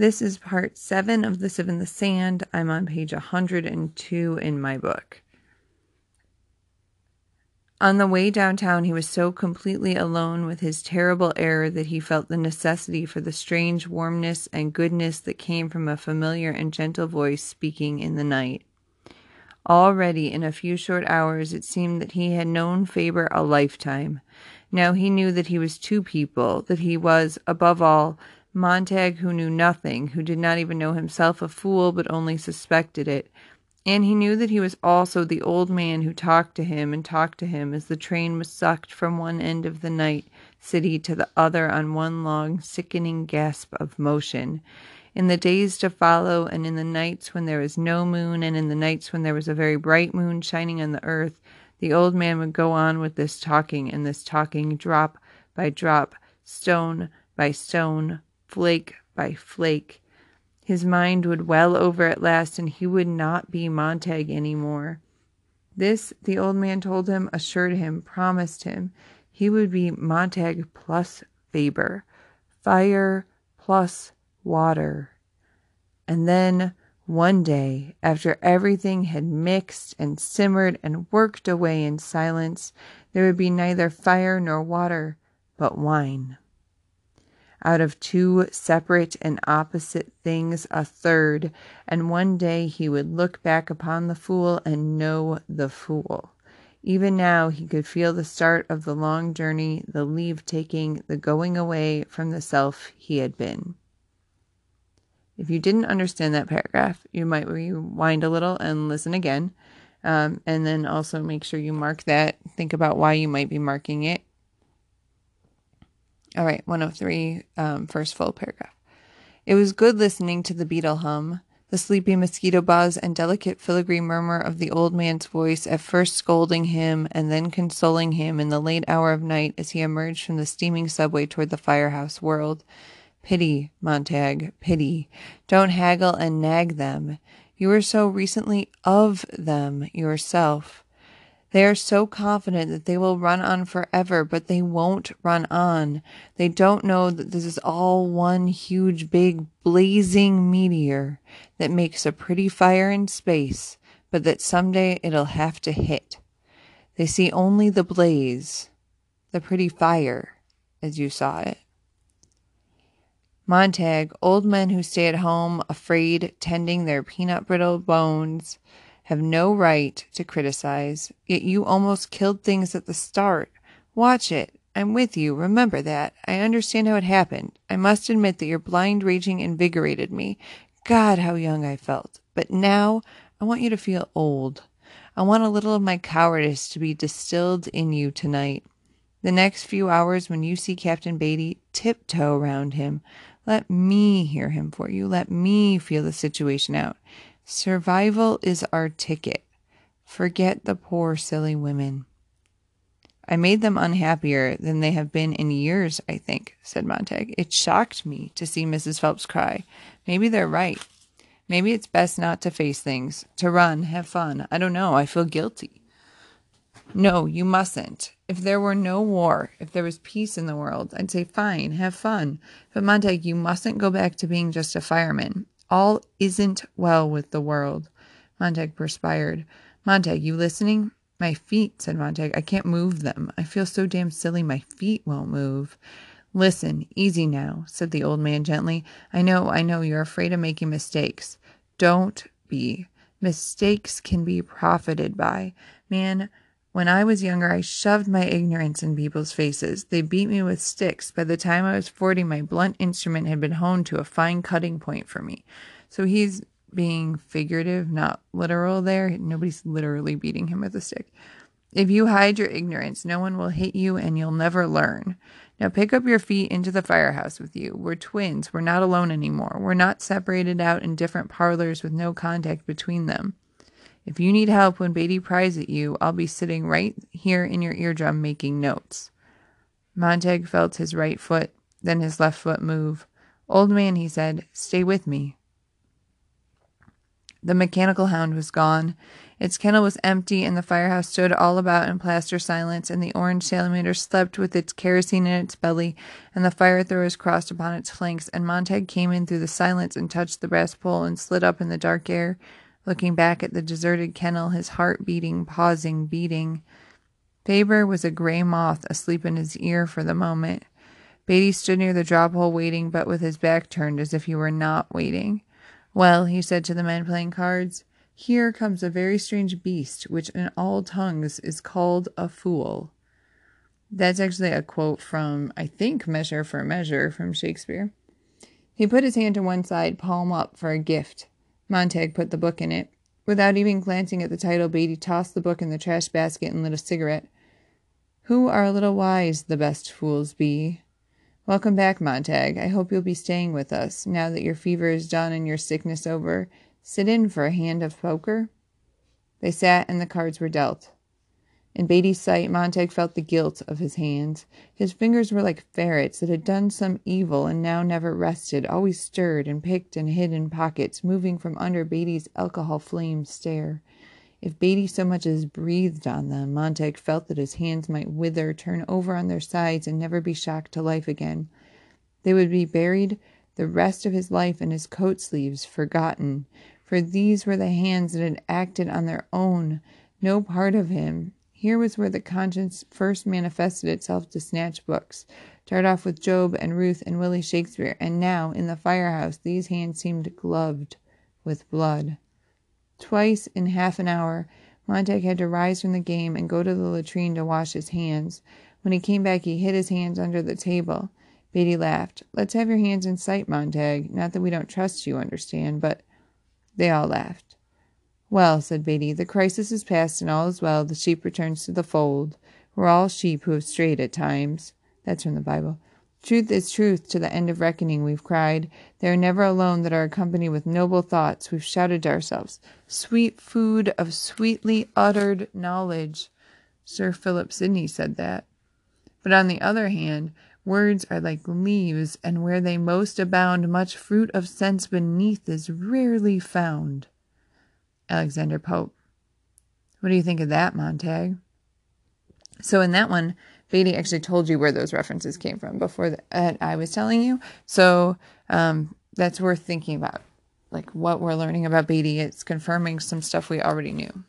This is part seven of The Sieve and the Sand. I'm on page 102 in my book. On the way downtown, he was so completely alone with his terrible error that he felt the necessity for the strange warmness and goodness that came from a familiar and gentle voice speaking in the night. Already, in a few short hours, it seemed that he had known Faber a lifetime. Now he knew that he was two people, that he was, above all, Montag, who knew nothing, who did not even know himself a fool, but only suspected it, and he knew that he was also the old man who talked to him and talked to him as the train was sucked from one end of the night city to the other on one long, sickening gasp of motion. In the days to follow, and in the nights when there was no moon, and in the nights when there was a very bright moon shining on the earth, the old man would go on with this talking and this talking, drop by drop, stone by stone, flake by flake his mind would well over at last, and he would not be Montag any more. This, the old man told him, assured him, promised him. He would be Montag plus Faber, fire plus water. And then, one day, after everything had mixed and simmered and worked away in silence, there would be neither fire nor water, but wine out of two separate and opposite things a third, and one day he would look back upon the fool and know the fool. Even now he could feel the start of the long journey, the leave taking, the going away from the self he had been. If you didn't understand that paragraph, you might rewind a little and listen again. Um, and then also make sure you mark that. Think about why you might be marking it all right, 103, um, first full paragraph. It was good listening to the beetle hum, the sleepy mosquito buzz, and delicate filigree murmur of the old man's voice, at first scolding him and then consoling him in the late hour of night as he emerged from the steaming subway toward the firehouse world. Pity, Montag, pity. Don't haggle and nag them. You were so recently of them yourself. They are so confident that they will run on forever, but they won't run on. They don't know that this is all one huge, big, blazing meteor that makes a pretty fire in space, but that someday it'll have to hit. They see only the blaze, the pretty fire, as you saw it. Montag, old men who stay at home, afraid, tending their peanut brittle bones, have no right to criticize, yet you almost killed things at the start. Watch it. I'm with you. Remember that. I understand how it happened. I must admit that your blind raging invigorated me. God, how young I felt. But now I want you to feel old. I want a little of my cowardice to be distilled in you tonight. The next few hours, when you see Captain Beatty, tiptoe round him. Let me hear him for you. Let me feel the situation out. Survival is our ticket. Forget the poor, silly women. I made them unhappier than they have been in years, I think, said Montag. It shocked me to see Mrs. Phelps cry. Maybe they're right. Maybe it's best not to face things, to run, have fun. I don't know. I feel guilty. No, you mustn't. If there were no war, if there was peace in the world, I'd say fine, have fun. But Montag, you mustn't go back to being just a fireman. All isn't well with the world. Montag perspired. Montag, you listening? My feet, said Montag. I can't move them. I feel so damn silly my feet won't move. Listen, easy now, said the old man gently. I know, I know, you're afraid of making mistakes. Don't be. Mistakes can be profited by. Man, when I was younger, I shoved my ignorance in people's faces. They beat me with sticks. By the time I was 40, my blunt instrument had been honed to a fine cutting point for me. So he's being figurative, not literal there. Nobody's literally beating him with a stick. If you hide your ignorance, no one will hit you and you'll never learn. Now pick up your feet into the firehouse with you. We're twins. We're not alone anymore. We're not separated out in different parlors with no contact between them. If you need help when Beatty pries at you, I'll be sitting right here in your eardrum making notes. Montag felt his right foot, then his left foot move. Old man, he said, stay with me. The mechanical hound was gone, Its kennel was empty, and the firehouse stood all about in plaster silence, and the orange salamander slept with its kerosene in its belly, and the fire throwers crossed upon its flanks, and Montag came in through the silence and touched the brass pole and slid up in the dark air, looking back at the deserted kennel, his heart beating, pausing, beating. Faber was a gray moth asleep in his ear for the moment. Beatty stood near the drop hole waiting, but with his back turned as if he were not waiting. Well, he said to the men playing cards, here comes a very strange beast, which in all tongues is called a fool. That's actually a quote from, I think, Measure for Measure from Shakespeare. He put his hand to one side, palm up, for a gift. Montag put the book in it. Without even glancing at the title, Beatty tossed the book in the trash basket and lit a cigarette. Who are a little wise, the best fools be. Welcome back, Montag. I hope you'll be staying with us, now that your fever is done and your sickness over, Sit in for a hand of poker? They sat, and the cards were dealt. In Beatty's sight, Montag felt the guilt of his hands. His fingers were like ferrets that had done some evil and now never rested, always stirred and picked and hid in pockets, moving from under Beatty's alcohol flamed stare. If Beatty so much as breathed on them, Montag felt that his hands might wither, turn over on their sides, and never be shocked to life again. They would be buried the rest of his life in his coat sleeves, forgotten, for these were the hands that had acted on their own, no part of him. Here was where the conscience first manifested itself to snatch books, start off with Job and Ruth and Willie Shakespeare, and now, in the firehouse, these hands seemed gloved with blood. Twice in half an hour, Montag had to rise from the game and go to the latrine to wash his hands. When he came back, he hid his hands under the table. Beatty laughed. Let's have your hands in sight, Montag. Not that we don't trust you, understand, but. They all laughed. Well, said Beatty, the crisis is past and all is well. The sheep returns to the fold. We're all sheep who have strayed at times. That's from the Bible. Truth is truth to the end of reckoning, we've cried. They are never alone that are accompanied with noble thoughts. We've shouted to ourselves, Sweet food of sweetly uttered knowledge. Sir Philip Sidney said that. But on the other hand, Words are like leaves, and where they most abound, much fruit of sense beneath is rarely found. Alexander Pope. What do you think of that, Montag? So, in that one, Beatty actually told you where those references came from before I was telling you. So, um, that's worth thinking about. Like what we're learning about Beatty, it's confirming some stuff we already knew.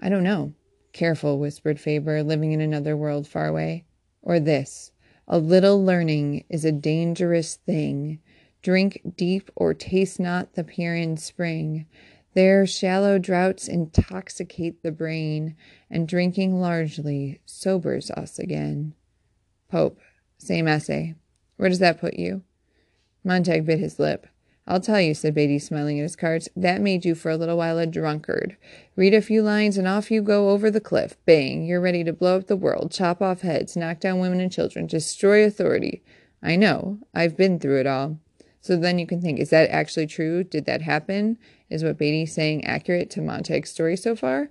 I don't know. Careful, whispered Faber, living in another world far away. Or this a little learning is a dangerous thing. Drink deep or taste not the Pierian spring. There shallow draughts intoxicate the brain, and drinking largely sobers us again. Pope, same essay. Where does that put you? Montag bit his lip. I'll tell you, said Beatty, smiling at his cards. That made you for a little while a drunkard. Read a few lines and off you go over the cliff. Bang! You're ready to blow up the world, chop off heads, knock down women and children, destroy authority. I know. I've been through it all. So then you can think, is that actually true? Did that happen? Is what Beatty's saying accurate to Montag's story so far?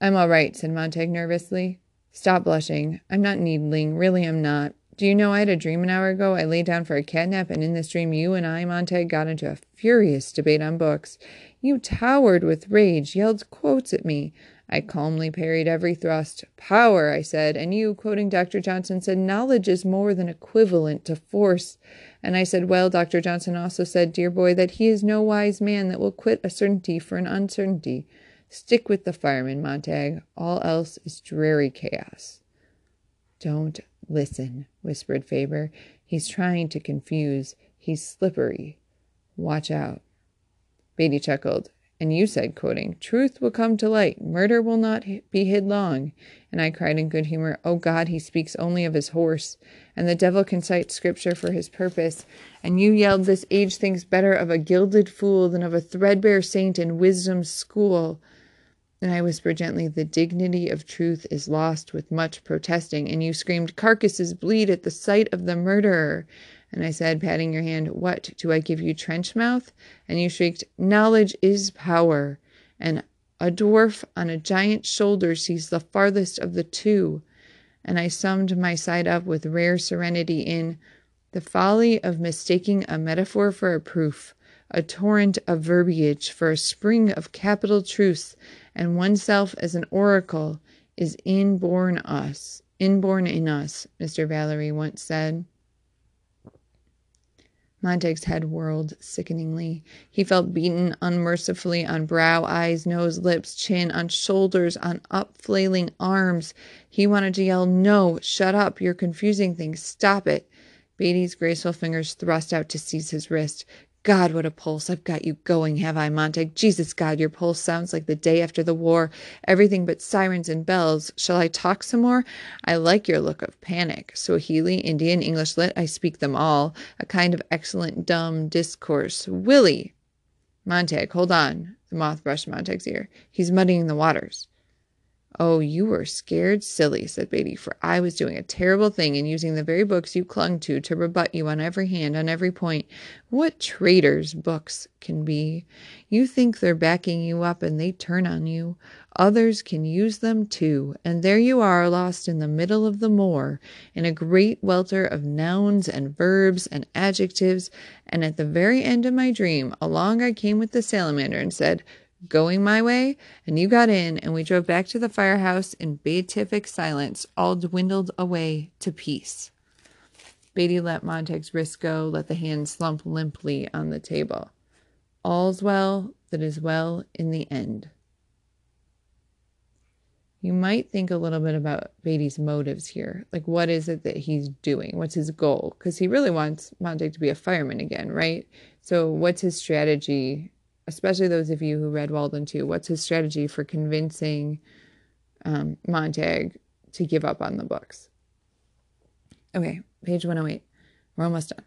I'm all right, said Montag nervously. Stop blushing. I'm not needling. Really, I'm not. Do you know I had a dream an hour ago? I lay down for a catnap, and in this dream, you and I, Montag, got into a furious debate on books. You towered with rage, yelled quotes at me. I calmly parried every thrust. Power, I said, and you, quoting Dr. Johnson, said knowledge is more than equivalent to force. And I said, Well, Dr. Johnson also said, dear boy, that he is no wise man that will quit a certainty for an uncertainty. Stick with the fireman, Montag. All else is dreary chaos. Don't Listen, whispered Faber. He's trying to confuse. He's slippery. Watch out. Beatty chuckled. And you said, quoting, Truth will come to light. Murder will not be hid long. And I cried in good humor, Oh God, he speaks only of his horse. And the devil can cite scripture for his purpose. And you yelled, This age thinks better of a gilded fool than of a threadbare saint in wisdom's school. And I whispered gently, The dignity of truth is lost with much protesting. And you screamed, Carcasses bleed at the sight of the murderer. And I said, patting your hand, What, do I give you trench mouth? And you shrieked, Knowledge is power. And a dwarf on a giant's shoulder sees the farthest of the two. And I summed my side up with rare serenity in the folly of mistaking a metaphor for a proof. a torrent of verbiage for a spring of capital truths, and oneself as an oracle is inborn us, inborn in us, Mr. Valery once said. Montag's head whirled sickeningly. He felt beaten unmercifully on brow, eyes, nose, lips, chin, on shoulders, on upflailing arms. He wanted to yell, No, shut up, you're confusing things, stop it. Beatty's graceful fingers thrust out to seize his wrist. God, what a pulse. I've got you going, have I, Montag? Jesus, God, your pulse sounds like the day after the war. Everything but sirens and bells. Shall I talk some more? I like your look of panic. Swahili, Indian, English lit, I speak them all. A kind of excellent dumb discourse. Willie! Montag, hold on. The moth brushed Montag's ear. He's muddying the waters. Oh, you were scared silly, said Beatty, for I was doing a terrible thing and using the very books you clung to to rebut you on every hand, on every point. What traitors books can be! You think they're backing you up and they turn on you. Others can use them too, and there you are lost in the middle of the moor, in a great welter of nouns and verbs and adjectives, and at the very end of my dream along I came with the salamander and said, going my way, and you got in, and we drove back to the firehouse in beatific silence, all dwindled away to peace. Beatty let Montag's wrist go, let the hand slump limply on the table. All's well that is well in the end. You might think a little bit about Beatty's motives here. Like, what is it that he's doing? What's his goal? Because he really wants Montag to be a fireman again, right? So, what's his strategy especially those of you who read Walden 2, what's his strategy for convincing um, Montag to give up on the books? Okay, page 108. We're almost done.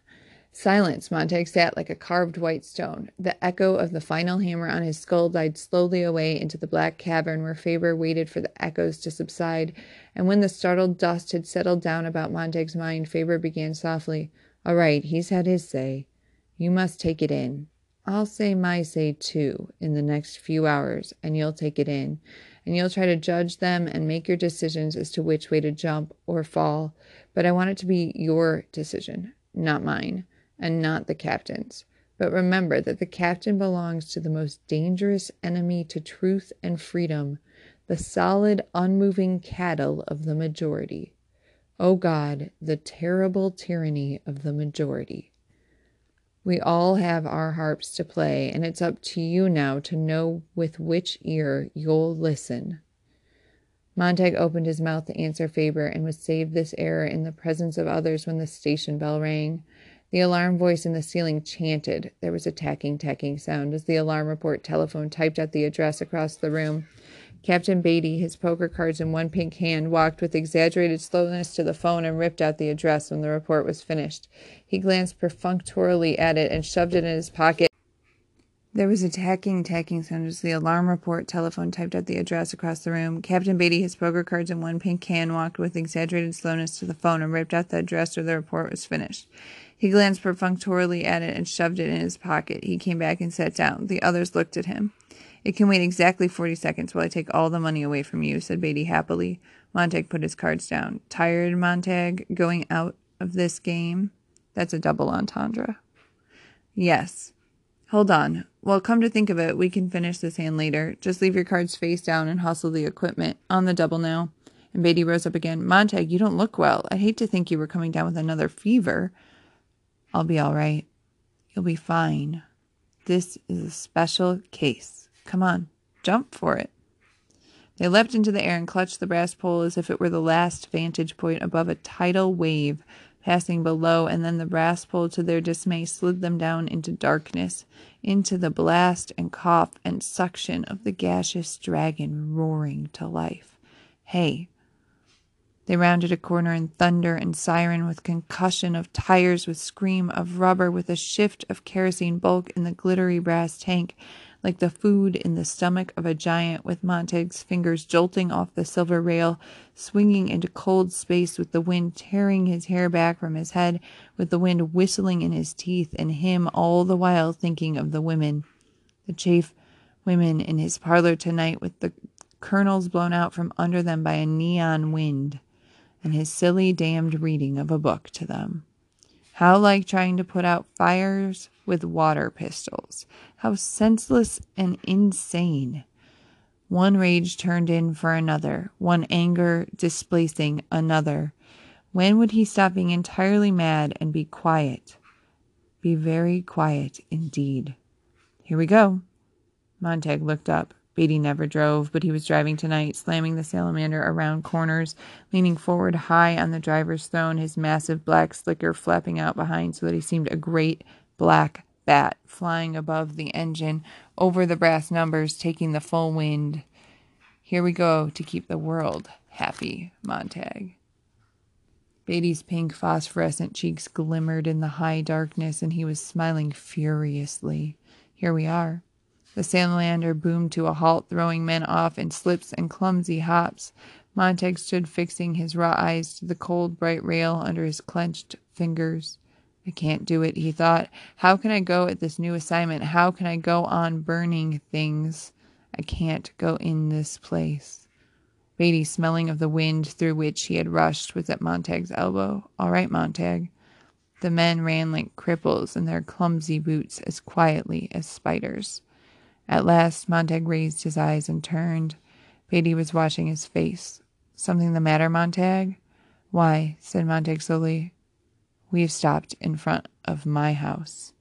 Silence. Montag sat like a carved white stone. The echo of the final hammer on his skull died slowly away into the black cavern where Faber waited for the echoes to subside. And when the startled dust had settled down about Montag's mind, Faber began softly, All right, he's had his say. You must take it in. I'll say my say too in the next few hours, and you'll take it in, and you'll try to judge them and make your decisions as to which way to jump or fall. But I want it to be your decision, not mine, and not the captain's. But remember that the captain belongs to the most dangerous enemy to truth and freedom, the solid, unmoving cattle of the majority. O oh God, the terrible tyranny of the majority. We all have our harps to play, and it's up to you now to know with which ear you'll listen. Montag opened his mouth to answer Faber and was saved this error in the presence of others when the station bell rang. The alarm voice in the ceiling chanted. There was a tacking, tacking sound as the alarm report telephone typed out the address across the room. Captain Beatty, his poker cards in one pink hand, walked with exaggerated slowness to the phone and ripped out the address when the report was finished. He glanced perfunctorily at it and shoved it in his pocket. There was a tacking, tacking sound as the alarm report telephone typed out the address across the room. Captain Beatty, his poker cards in one pink hand, walked with exaggerated slowness to the phone and ripped out the address where the report was finished. He glanced perfunctorily at it and shoved it in his pocket. He came back and sat down. The others looked at him. It can wait exactly 40 seconds while I take all the money away from you, said Beatty happily. Montag put his cards down. Tired, Montag, going out of this game? That's a double entendre. Yes. Hold on. Well, come to think of it, we can finish this hand later. Just leave your cards face down and hustle the equipment. On the double now. And Beatty rose up again. Montag, you don't look well. I'd hate to think you were coming down with another fever. I'll be all right. You'll be fine. This is a special case. Come on, jump for it. They leapt into the air and clutched the brass pole as if it were the last vantage point above a tidal wave passing below, and then the brass pole, to their dismay, slid them down into darkness, into the blast and cough and suction of the gaseous dragon roaring to life. Hey! They rounded a corner in thunder and siren, with concussion of tires, with scream of rubber, with a shift of kerosene bulk in the glittery brass tank, like the food in the stomach of a giant, with Montag's fingers jolting off the silver rail, swinging into cold space, with the wind tearing his hair back from his head, with the wind whistling in his teeth, and him all the while thinking of the women, the chafe women in his parlor tonight, with the kernels blown out from under them by a neon wind, and his silly damned reading of a book to them. How like trying to put out fires with water pistols. How senseless and insane. One rage turned in for another, one anger displacing another. When would he stop being entirely mad and be quiet? Be very quiet indeed. Here we go. Montag looked up. Beatty never drove, but he was driving tonight, slamming the salamander around corners, leaning forward high on the driver's throne, his massive black slicker flapping out behind so that he seemed a great black bat flying above the engine, over the brass numbers, taking the full wind. Here we go to keep the world happy, Montag. Beatty's pink phosphorescent cheeks glimmered in the high darkness, and he was smiling furiously. Here we are. The salamander boomed to a halt, throwing men off in slips and clumsy hops. Montag stood fixing his raw eyes to the cold, bright rail under his clenched fingers. I can't do it, he thought. How can I go at this new assignment? How can I go on burning things? I can't go in this place. Beatty, smelling of the wind through which he had rushed, was at Montag's elbow. All right, Montag. The men ran like cripples in their clumsy boots as quietly as spiders. At last Montag raised his eyes and turned. Beatty was watching his face. Something the matter, Montag? Why, said Montag slowly, we've stopped in front of my house.